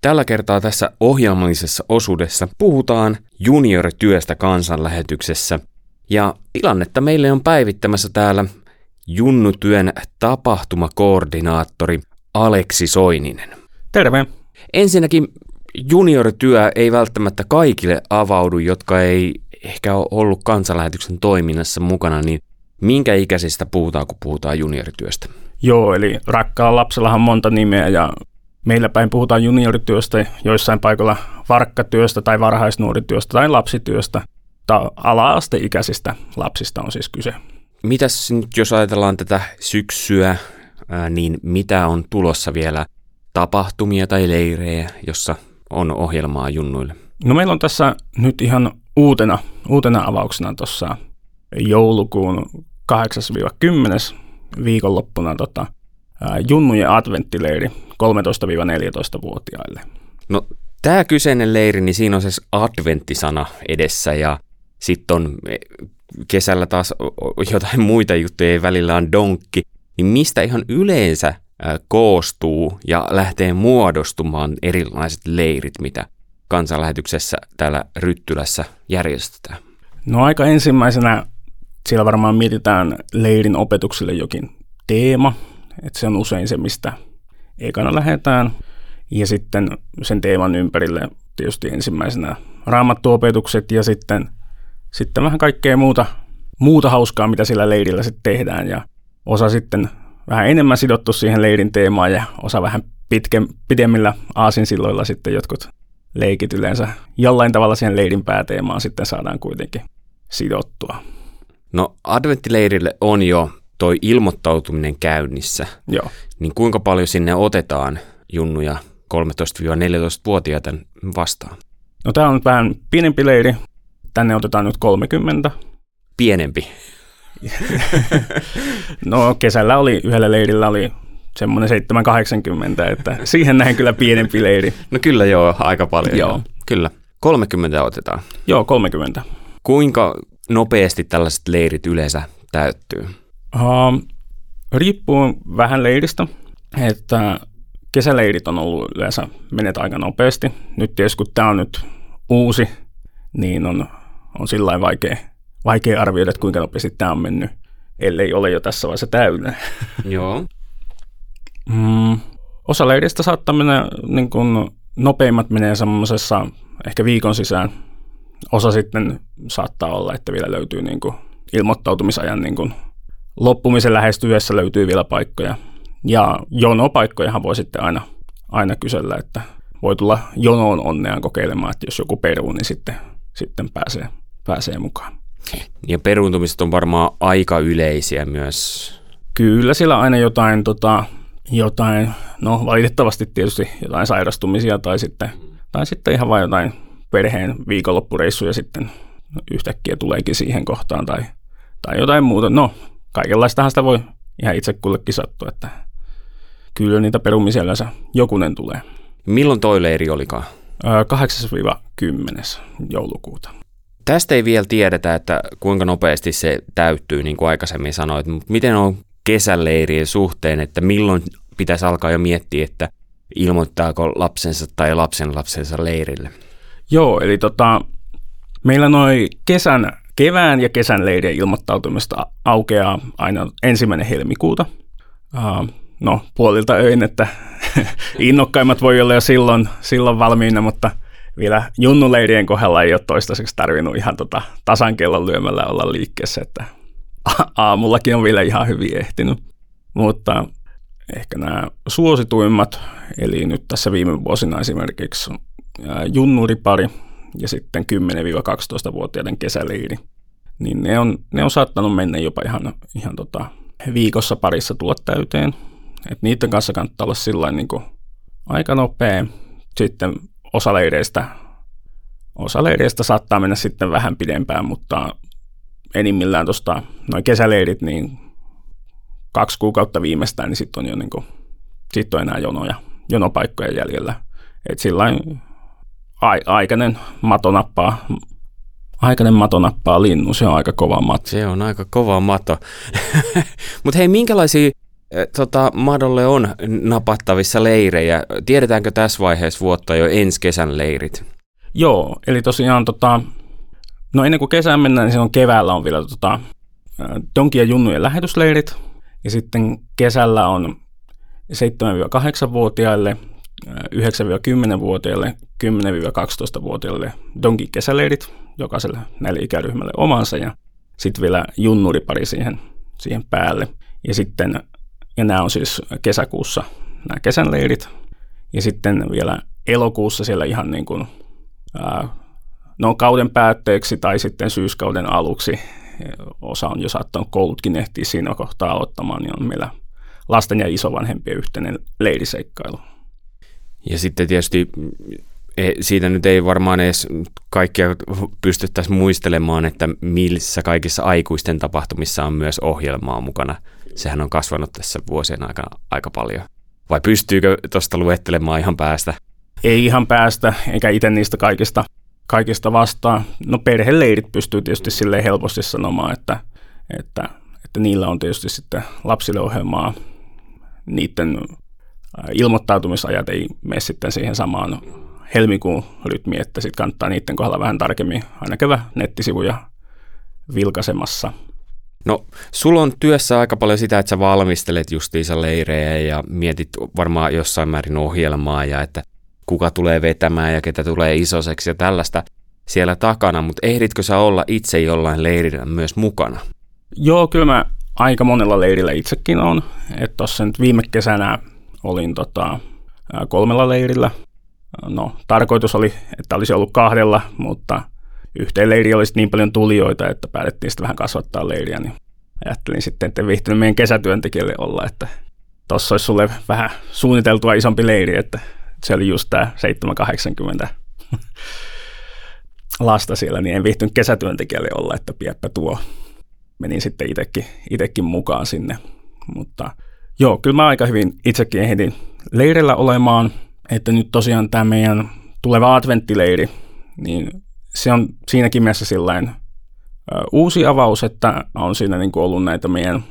Tällä kertaa tässä ohjelmallisessa osuudessa puhutaan juniorityöstä kansanlähetyksessä. Ja tilannetta meille on päivittämässä täällä junnutyön tapahtumakoordinaattori Aleksi Soininen. Terve. Ensinnäkin juniorityö ei välttämättä kaikille avaudu, jotka ei ehkä ole ollut kansanlähetyksen toiminnassa mukana, niin minkä ikäisistä puhutaan, kun puhutaan juniorityöstä? Joo, eli rakkaalla lapsella on monta nimeä ja meillä päin puhutaan juniorityöstä, joissain paikoilla varkkatyöstä tai varhaisnuorityöstä tai lapsityöstä. Tai ala-asteikäisistä lapsista on siis kyse. Mitäs nyt, jos ajatellaan tätä syksyä, niin mitä on tulossa vielä tapahtumia tai leirejä, jossa on ohjelmaa junnuille? No meillä on tässä nyt ihan uutena, uutena avauksena tuossa joulukuun 8-10 viikonloppuna tota, junnujen adventtileiri 13-14-vuotiaille. No tämä kyseinen leiri, niin siinä on se adventtisana edessä ja sitten on e, kesällä taas jotain muita juttuja, välillä on donkki. Niin mistä ihan yleensä koostuu ja lähtee muodostumaan erilaiset leirit, mitä kansanlähetyksessä täällä Ryttylässä järjestetään? No aika ensimmäisenä siellä varmaan mietitään leirin opetukselle jokin teema, että se on usein se, mistä ekana lähdetään. Ja sitten sen teeman ympärille tietysti ensimmäisenä raamattuopetukset ja sitten, sitten vähän kaikkea muuta, muuta hauskaa, mitä sillä leirillä sitten tehdään. Ja osa sitten vähän enemmän sidottu siihen leirin teemaan ja osa vähän pitke, pidemmillä aasinsilloilla sitten jotkut leikit yleensä jollain tavalla siihen leirin pääteemaan sitten saadaan kuitenkin sidottua. No adventtileirille on jo toi ilmoittautuminen käynnissä. Joo. Niin kuinka paljon sinne otetaan junnuja 13-14-vuotiaita vastaan? No tämä on nyt vähän pienempi leiri. Tänne otetaan nyt 30. Pienempi. no kesällä oli, yhdellä leirillä oli semmoinen 780, että siihen näin kyllä pienempi leiri. No kyllä joo, aika paljon. Joo. joo. Kyllä. 30 otetaan. Joo, 30. Kuinka nopeasti tällaiset leirit yleensä täyttyy? Uh, riippuu vähän leiristä, että kesäleirit on ollut yleensä menet aika nopeasti. Nyt tietysti kun tämä on nyt uusi, niin on, on sillä vaikea, vaikea arvioida, että kuinka nopeasti tämä on mennyt, ellei ole jo tässä vaiheessa täynnä. Joo. mm, osa leiristä saattaa mennä, niin kun nopeimmat menee semmoisessa ehkä viikon sisään. Osa sitten saattaa olla, että vielä löytyy niin kuin ilmoittautumisajan niin kuin loppumisen lähestyessä löytyy vielä paikkoja. Ja jonopaikkojahan voi sitten aina, aina kysellä, että voi tulla jonoon onneaan kokeilemaan, että jos joku peruu, niin sitten, sitten pääsee, pääsee mukaan. Ja peruuntumiset on varmaan aika yleisiä myös. Kyllä, siellä aina jotain, tota, jotain, no valitettavasti tietysti jotain sairastumisia tai sitten, tai sitten ihan vain jotain perheen viikonloppureissuja sitten yhtäkkiä tuleekin siihen kohtaan tai, tai jotain muuta. No, kaikenlaistahan sitä voi ihan itse kullekin sattua, että kyllä niitä perumisia yleensä jokunen tulee. Milloin toi leiri olikaan? 8-10. joulukuuta. Tästä ei vielä tiedetä, että kuinka nopeasti se täyttyy, niin kuin aikaisemmin sanoit, mutta miten on kesäleirien suhteen, että milloin pitäisi alkaa jo miettiä, että ilmoittaako lapsensa tai lapsen lapsensa leirille? Joo, eli tota, meillä noin kesän Kevään ja kesän leirien ilmoittautumista aukeaa aina ensimmäinen helmikuuta. Uh, no, puolilta öin, että innokkaimmat voi olla jo silloin, silloin valmiina, mutta vielä junnuleirien kohdalla ei ole toistaiseksi tarvinnut ihan tota tasan kellon lyömällä olla liikkeessä, että aamullakin on vielä ihan hyvin ehtinyt. Mutta ehkä nämä suosituimmat, eli nyt tässä viime vuosina esimerkiksi junnuripari, ja sitten 10-12-vuotiaiden kesäleiri, niin ne on, ne on saattanut mennä jopa ihan, ihan tota viikossa parissa tulla täyteen. Et niiden kanssa kannattaa olla sillä niin aika nopea. Sitten osa leireistä, osa leireistä saattaa mennä sitten vähän pidempään, mutta enimmillään tuosta noin kesäleirit, niin kaksi kuukautta viimeistään, niin sitten on jo niin kuin, sit on enää jonoja, jonopaikkoja jäljellä. Et sillain ai, aikainen mato nappaa, aikainen mato nappaa linnu, se on aika kova mato. Se on aika kova mato. Mutta hei, minkälaisia tota, Madolle on napattavissa leirejä. Tiedetäänkö tässä vaiheessa vuotta jo ensi kesän leirit? Joo, eli tosiaan tota, no ennen kuin kesään mennään, niin silloin keväällä on vielä tota, Donki ja Junnujen lähetysleirit, ja sitten kesällä on 7-8-vuotiaille, 9-10-vuotiaille, 10-12-vuotiaille Donkin kesäleirit, jokaiselle näille ikäryhmälle omansa, ja sitten vielä junnuripari siihen, siihen päälle. Ja sitten, ja nämä on siis kesäkuussa nämä kesän leirit, ja sitten vielä elokuussa siellä ihan niin kuin, ää, no kauden päätteeksi tai sitten syyskauden aluksi osa on jo saattanut koulutkin ehtiä siinä kohtaa aloittamaan, niin on meillä lasten ja isovanhempien yhteinen leiriseikkailu. Ja sitten tietysti siitä nyt ei varmaan edes kaikkia pystyttäisi muistelemaan, että missä kaikissa aikuisten tapahtumissa on myös ohjelmaa mukana. Sehän on kasvanut tässä vuosien aikana aika paljon. Vai pystyykö tuosta luettelemaan ihan päästä? Ei ihan päästä, eikä itse niistä kaikista kaikista vastaan. No perheleirit pystyy tietysti sille helposti sanomaan, että, että, että niillä on tietysti sitten lapsille ohjelmaa. Niiden ilmoittautumisajat ei mene sitten siihen samaan helmikuun rytmiin, että sitten kannattaa niiden kohdalla vähän tarkemmin aina käydä nettisivuja vilkaisemassa. No, sulla on työssä aika paljon sitä, että sä valmistelet justiinsa leirejä ja mietit varmaan jossain määrin ohjelmaa ja että kuka tulee vetämään ja ketä tulee isoseksi ja tällaista siellä takana, mutta ehditkö sä olla itse jollain leirillä myös mukana? Joo, kyllä mä aika monella leirillä itsekin on. Että tuossa nyt viime kesänä olin tota, kolmella leirillä. No, tarkoitus oli, että olisi ollut kahdella, mutta yhteen leiri olisi niin paljon tulijoita, että päätettiin sitten vähän kasvattaa leiriä, niin ajattelin sitten, että viihtynyt meidän kesätyöntekijälle olla, että tuossa olisi sulle vähän suunniteltua isompi leiri, että se oli just tämä 780 lasta siellä, niin en viihtynyt kesätyöntekijälle olla, että pieppä tuo. Menin sitten itsekin, itsekin mukaan sinne. Mutta joo, kyllä mä aika hyvin itsekin ehdin leirillä olemaan, että nyt tosiaan tämä meidän tuleva adventtileiri, niin se on siinäkin mielessä sillain uusi avaus, että on siinä niin kuin ollut näitä meidän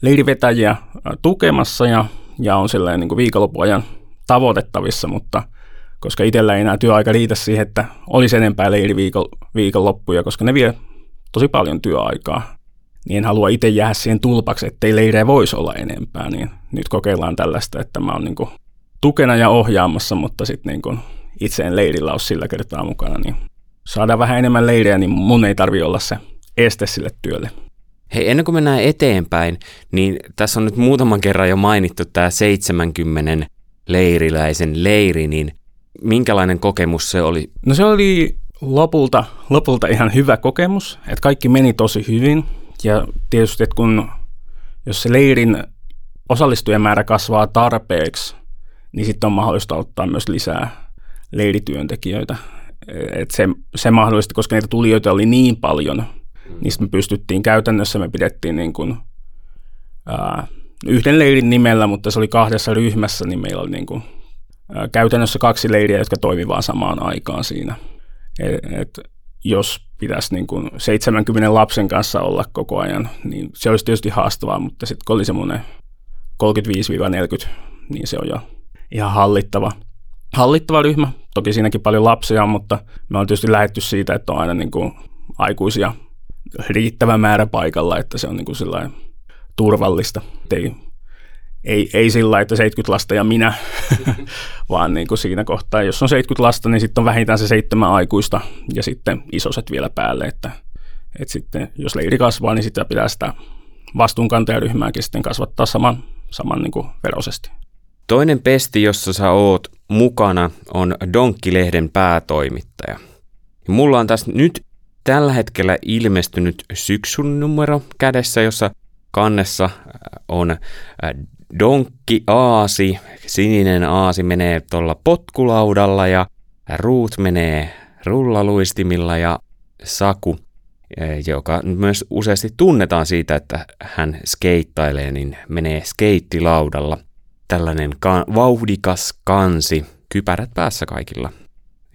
leirivetäjiä tukemassa ja, ja on sellainen niin viikonloppuajan tavoitettavissa, mutta koska itsellä ei enää työaika riitä siihen, että olisi enempää leiri viikon, viikonloppuja, koska ne vie tosi paljon työaikaa, niin en halua itse jäädä siihen tulpaksi, ettei leirejä voisi olla enempää, niin nyt kokeillaan tällaista, että mä oon niin tukena ja ohjaamassa, mutta sitten niin itse en leirillä ole sillä kertaa mukana, niin saadaan vähän enemmän leirejä, niin mun ei tarvi olla se este sille työlle. Hei, ennen kuin mennään eteenpäin, niin tässä on nyt muutaman kerran jo mainittu tämä 70 leiriläisen leiri, niin minkälainen kokemus se oli? No se oli lopulta, lopulta ihan hyvä kokemus, että kaikki meni tosi hyvin. Ja tietysti, että kun jos se leirin osallistujien määrä kasvaa tarpeeksi, niin sitten on mahdollista ottaa myös lisää leirityöntekijöitä. Et se, se mahdollisesti, koska niitä tulijoita oli niin paljon, niin me pystyttiin käytännössä, me pidettiin niin kuin, ää, yhden leirin nimellä, mutta se oli kahdessa ryhmässä, niin meillä oli niin kuin, ää, käytännössä kaksi leiriä, jotka toimivat samaan aikaan siinä. Et, et, jos pitäisi niin kuin 70 lapsen kanssa olla koko ajan, niin se olisi tietysti haastavaa, mutta sitten kun oli semmoinen 35-40, niin se on jo ihan hallittava, hallittava ryhmä. Toki siinäkin paljon lapsia mutta me on tietysti lähetty siitä, että on aina niin kuin aikuisia riittävä määrä paikalla, että se on niin kuin turvallista. Ei, ei, ei sillä että 70 lasta ja minä, vaan niin kuin siinä kohtaa, jos on 70 lasta, niin sitten on vähintään se seitsemän aikuista ja sitten isoset vielä päälle, että, että sitten jos leiri kasvaa, niin sitä pitää sitä vastuunkantajaryhmääkin sitten kasvattaa saman, saman niin kuin veroisesti. Toinen pesti, jossa sä oot mukana, on Donkkilehden päätoimittaja. Ja mulla on tässä nyt tällä hetkellä ilmestynyt syksyn numero kädessä, jossa kannessa äh, on äh, donkki aasi, sininen aasi menee tuolla potkulaudalla ja ruut menee rullaluistimilla ja Saku, äh, joka myös useasti tunnetaan siitä, että hän skeittailee, niin menee skeittilaudalla. Tällainen ka- vauhdikas kansi, kypärät päässä kaikilla.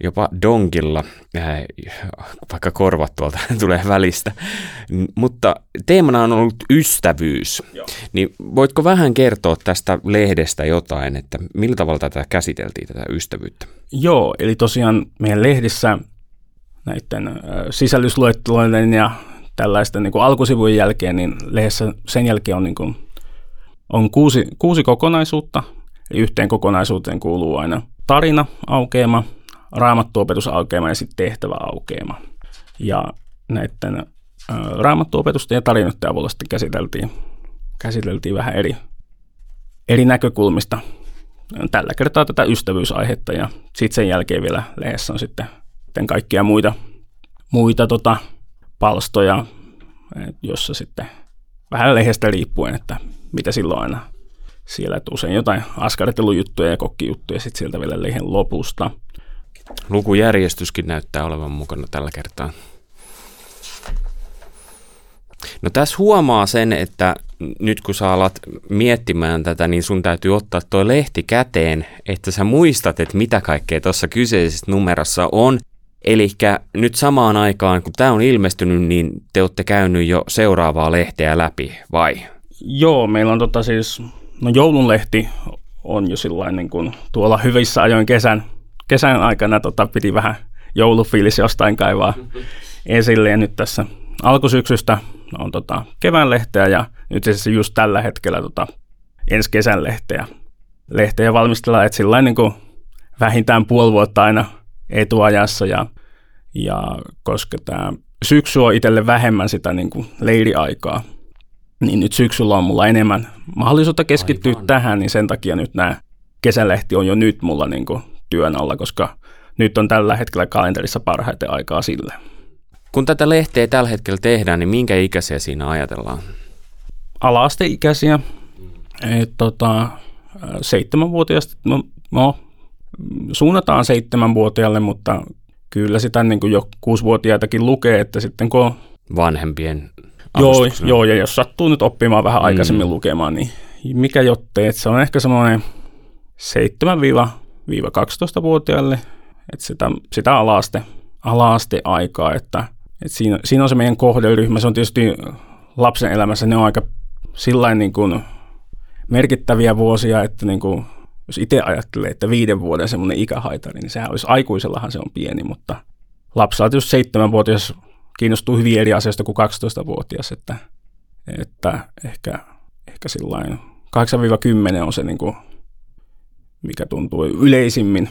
jopa donkilla, vaikka korvat tuolta tulee välistä. Mutta teemana on ollut ystävyys. Joo. Niin voitko vähän kertoa tästä lehdestä jotain, että millä tavalla tätä käsiteltiin, tätä ystävyyttä? Joo, eli tosiaan meidän lehdissä näiden sisällysluetteloiden ja tällaisten niin kuin alkusivujen jälkeen, niin lehdessä sen jälkeen on, niin kuin, on kuusi, kuusi kokonaisuutta. Yhteen kokonaisuuteen kuuluu aina tarina, aukeama, raamattuopetusaukeama ja sitten tehtävä aukeama. Ja näiden raamattuopetusten ja tarinoiden avulla sitten käsiteltiin, käsiteltiin vähän eri, eri näkökulmista tällä kertaa tätä ystävyysaihetta ja sitten sen jälkeen vielä lehdessä on sitten, sitten kaikkia muita, muita tota, palstoja, jossa sitten vähän lehdestä riippuen, että mitä silloin aina siellä, että usein jotain askartelujuttuja ja kokkijuttuja sitten sieltä vielä lehen lopusta. Lukujärjestyskin näyttää olevan mukana tällä kertaa. No tässä huomaa sen, että nyt kun sä alat miettimään tätä, niin sun täytyy ottaa tuo lehti käteen, että sä muistat, että mitä kaikkea tuossa kyseisessä numerossa on. Eli nyt samaan aikaan, kun tämä on ilmestynyt, niin te olette käynyt jo seuraavaa lehteä läpi, vai? Joo, meillä on tota siis, no joulunlehti on jo sillain niin kuin tuolla hyvissä ajoin kesän, kesän aikana tota, piti vähän joulufiilis jostain kaivaa esille ja nyt tässä alkusyksystä on tota, kevään lehteä ja nyt siis just tällä hetkellä tota, ensi kesän lehteä. Lehteä valmistellaan, että sillä niin kuin vähintään puoli vuotta aina etuajassa ja, ja koska tämä syksy on itselle vähemmän sitä niin kuin leiriaikaa, niin nyt syksyllä on mulla enemmän mahdollisuutta keskittyä Aivan. tähän, niin sen takia nyt nämä kesälehti on jo nyt mulla niin kuin työn alla, koska nyt on tällä hetkellä kalenterissa parhaiten aikaa sille. Kun tätä lehteä tällä hetkellä tehdään, niin minkä ikäisiä siinä ajatellaan? Alaasteikäisiä. Et, tota, seitsemänvuotiaasta, no, no, suunnataan seitsemänvuotiaalle, mutta kyllä sitä niin kuin jo kuusivuotiaitakin lukee, että sitten kun Vanhempien Joo, joo, ja jos sattuu nyt oppimaan vähän aikaisemmin mm. lukemaan, niin mikä jottei, että se on ehkä semmoinen 7-12-vuotiaille, että sitä, sitä alaaste, alaaste aikaa, että, että siinä, siinä on se meidän kohderyhmä, se on tietysti lapsen elämässä, ne on aika sillain niin kuin merkittäviä vuosia, että niin kuin, jos itse ajattelee, että viiden vuoden semmoinen ikähaitari, niin sehän olisi aikuisellahan se on pieni, mutta lapsella tietysti seitsemänvuotias kiinnostuu hyvin eri asioista kuin 12-vuotias, että, että ehkä, ehkä sillain 8-10 on se, niin kuin, mikä tuntuu yleisimmin,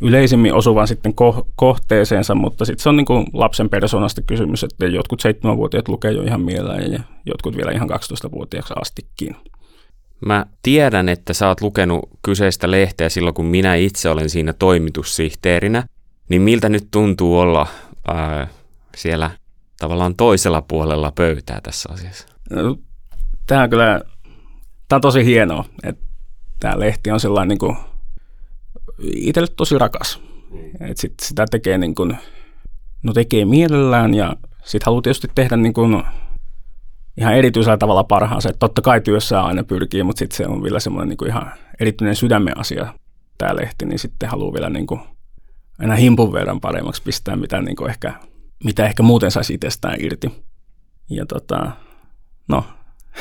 yleisimmin osuvan sitten ko- kohteeseensa, mutta sitten se on niin kuin lapsen persoonasta kysymys, että jotkut 7-vuotiaat lukee jo ihan mieleen ja jotkut vielä ihan 12-vuotiaaksi astikin. Mä tiedän, että sä oot lukenut kyseistä lehteä silloin, kun minä itse olen siinä toimitussihteerinä, niin miltä nyt tuntuu olla ää, siellä tavallaan toisella puolella pöytää tässä asiassa? No, tämä on kyllä tämä on tosi hienoa, että tämä lehti on sellainen niin kuin, itselle tosi rakas. Et sit sitä tekee, niin kuin, no tekee mielellään ja sitten haluaa tietysti tehdä niin kuin, ihan erityisellä tavalla parhaansa. Et totta kai työssä aina pyrkii, mutta sitten se on vielä semmoinen niin kuin ihan erityinen sydämen asia tämä lehti, niin sitten haluaa vielä niin kuin, aina himpun verran paremmaksi pistää, mitä niin kuin ehkä mitä ehkä muuten saisi itsestään irti. Ja tota, no,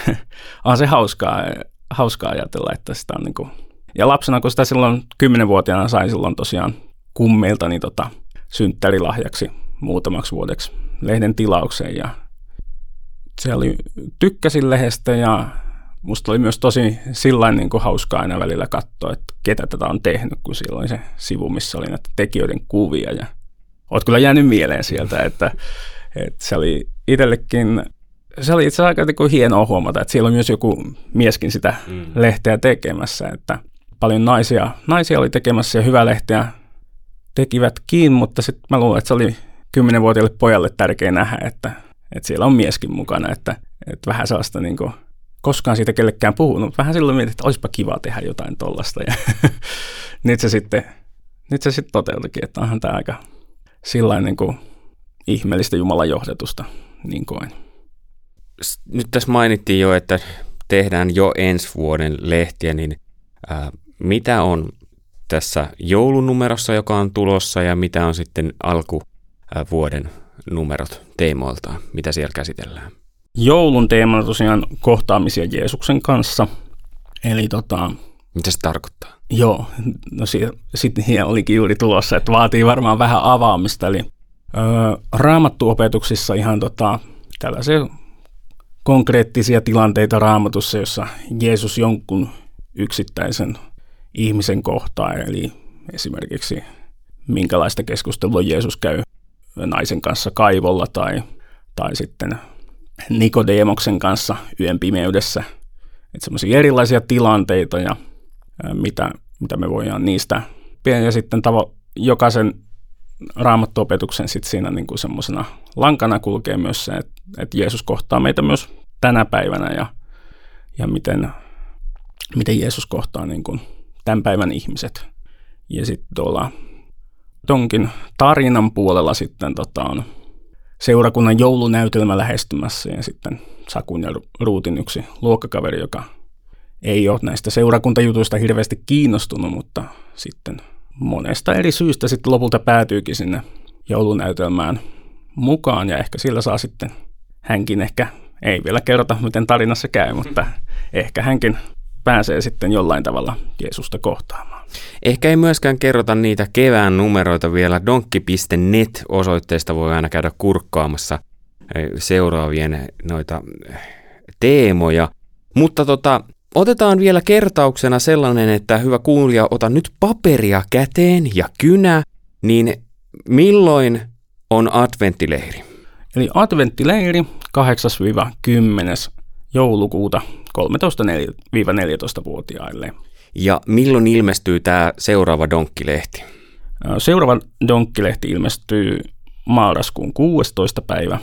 on se hauskaa, hauskaa ajatella, että sitä on niin kuin, ja lapsena, kun sitä silloin kymmenenvuotiaana sai silloin tosiaan kummeilta niin tota, synttärilahjaksi muutamaksi vuodeksi lehden tilaukseen ja se oli, tykkäsin lehdestä ja musta oli myös tosi sillä niin kuin hauskaa aina välillä katsoa, että ketä tätä on tehnyt, kun siellä oli se sivu, missä oli näitä tekijöiden kuvia ja oot kyllä jäänyt mieleen sieltä, että, että se oli itsellekin, se oli itse asiassa aika hienoa huomata, että siellä on myös joku mieskin sitä mm. lehteä tekemässä, että paljon naisia, naisia oli tekemässä ja hyvää lehteä tekivätkin, mutta sitten mä luulen, että se oli kymmenenvuotiaalle pojalle tärkeä nähdä, että, että siellä on mieskin mukana, että, että vähän sellaista niin kuin, koskaan siitä kellekään puhunut, mutta vähän silloin mietin, että olisipa kiva tehdä jotain tollasta ja nyt se sitten nyt se sitten toteutuikin, että onhan tämä aika, sillä niin kuin ihmeellistä Jumalan johdatusta, niin koen. Nyt tässä mainittiin jo, että tehdään jo ensi vuoden lehtiä, niin ää, mitä on tässä joulunumerossa, joka on tulossa, ja mitä on sitten alkuvuoden numerot teemoiltaan, mitä siellä käsitellään? Joulun teemana tosiaan kohtaamisia Jeesuksen kanssa. Eli tota, mitä se tarkoittaa? Joo, no sitten olikin juuri tulossa, että vaatii varmaan vähän avaamista. Eli öö, raamattuopetuksissa ihan tota, tällaisia konkreettisia tilanteita raamatussa, jossa Jeesus jonkun yksittäisen ihmisen kohtaa, eli esimerkiksi minkälaista keskustelua Jeesus käy naisen kanssa kaivolla tai, tai sitten Nikodemoksen kanssa yön pimeydessä. Että semmoisia erilaisia tilanteita ja mitä, mitä me voidaan niistä ja sitten tavo, jokaisen raamattuopetuksen sitten siinä niin kuin semmoisena lankana kulkee myös se, että, että Jeesus kohtaa meitä myös tänä päivänä ja, ja miten, miten Jeesus kohtaa niin kuin tämän päivän ihmiset. Ja sitten tuolla tonkin tarinan puolella sitten tota, on seurakunnan joulunäytelmä lähestymässä ja sitten Sakun ja Ruutin yksi luokkakaveri, joka ei ole näistä seurakuntajutuista hirveästi kiinnostunut, mutta sitten monesta eri syystä sitten lopulta päätyykin sinne joulunäytelmään mukaan ja ehkä sillä saa sitten hänkin ehkä, ei vielä kerrota miten tarinassa käy, mutta ehkä hänkin pääsee sitten jollain tavalla Jeesusta kohtaamaan. Ehkä ei myöskään kerrota niitä kevään numeroita vielä. Donkki.net osoitteesta voi aina käydä kurkkaamassa eh, seuraavien noita eh, teemoja. Mutta tota, otetaan vielä kertauksena sellainen, että hyvä kuulija, ota nyt paperia käteen ja kynä, niin milloin on adventtileiri? Eli adventtileiri 8-10 joulukuuta 13-14-vuotiaille. Ja milloin ilmestyy tämä seuraava donkkilehti? Seuraava donkkilehti ilmestyy marraskuun 16. päivä.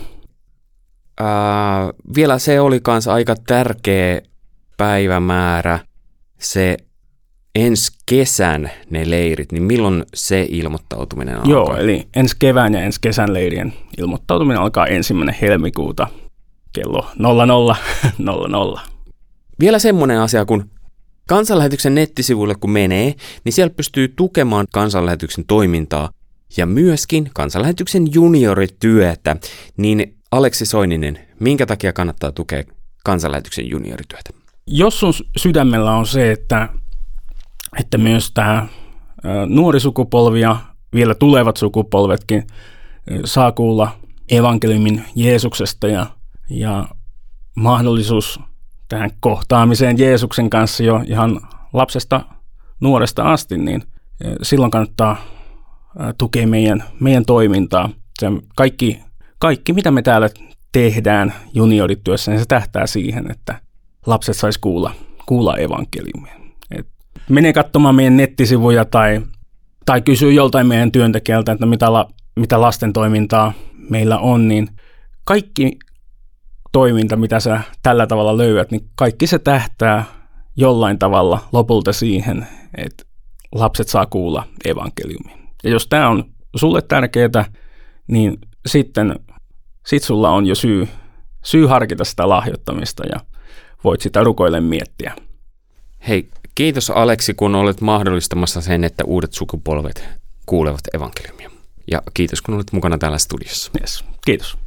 Ää, vielä se oli kanssa aika tärkeä päivämäärä, se ensi kesän ne leirit, niin milloin se ilmoittautuminen alkaa? Joo, eli ensi kevään ja ensi kesän leirien ilmoittautuminen alkaa ensimmäinen helmikuuta kello 00.00. Vielä semmoinen asia, kun kansanlähetyksen nettisivuille kun menee, niin siellä pystyy tukemaan kansanlähetyksen toimintaa ja myöskin kansanlähetyksen juniorityötä. Niin Aleksi Soininen, minkä takia kannattaa tukea kansanlähetyksen juniorityötä? Jos sun sydämellä on se, että, että myös tämä nuori sukupolvi ja vielä tulevat sukupolvetkin saa kuulla evankeliumin Jeesuksesta ja, ja mahdollisuus tähän kohtaamiseen Jeesuksen kanssa jo ihan lapsesta nuoresta asti, niin silloin kannattaa tukea meidän, meidän toimintaa. Se kaikki, kaikki, mitä me täällä tehdään juniorityössä, niin se tähtää siihen, että lapset sais kuulla, kuulla evankeliumia. Et mene katsomaan meidän nettisivuja tai, tai kysyy joltain meidän työntekijältä, että mitä, la, mitä lasten toimintaa meillä on, niin kaikki toiminta, mitä sä tällä tavalla löydät, niin kaikki se tähtää jollain tavalla lopulta siihen, että lapset saa kuulla evankeliumin. Ja jos tämä on sulle tärkeää, niin sitten sit sulla on jo syy, syy harkita sitä lahjoittamista ja voit sitä rukoille miettiä. Hei, kiitos Aleksi, kun olet mahdollistamassa sen, että uudet sukupolvet kuulevat evankeliumia. Ja kiitos, kun olet mukana täällä studiossa. Yes, kiitos.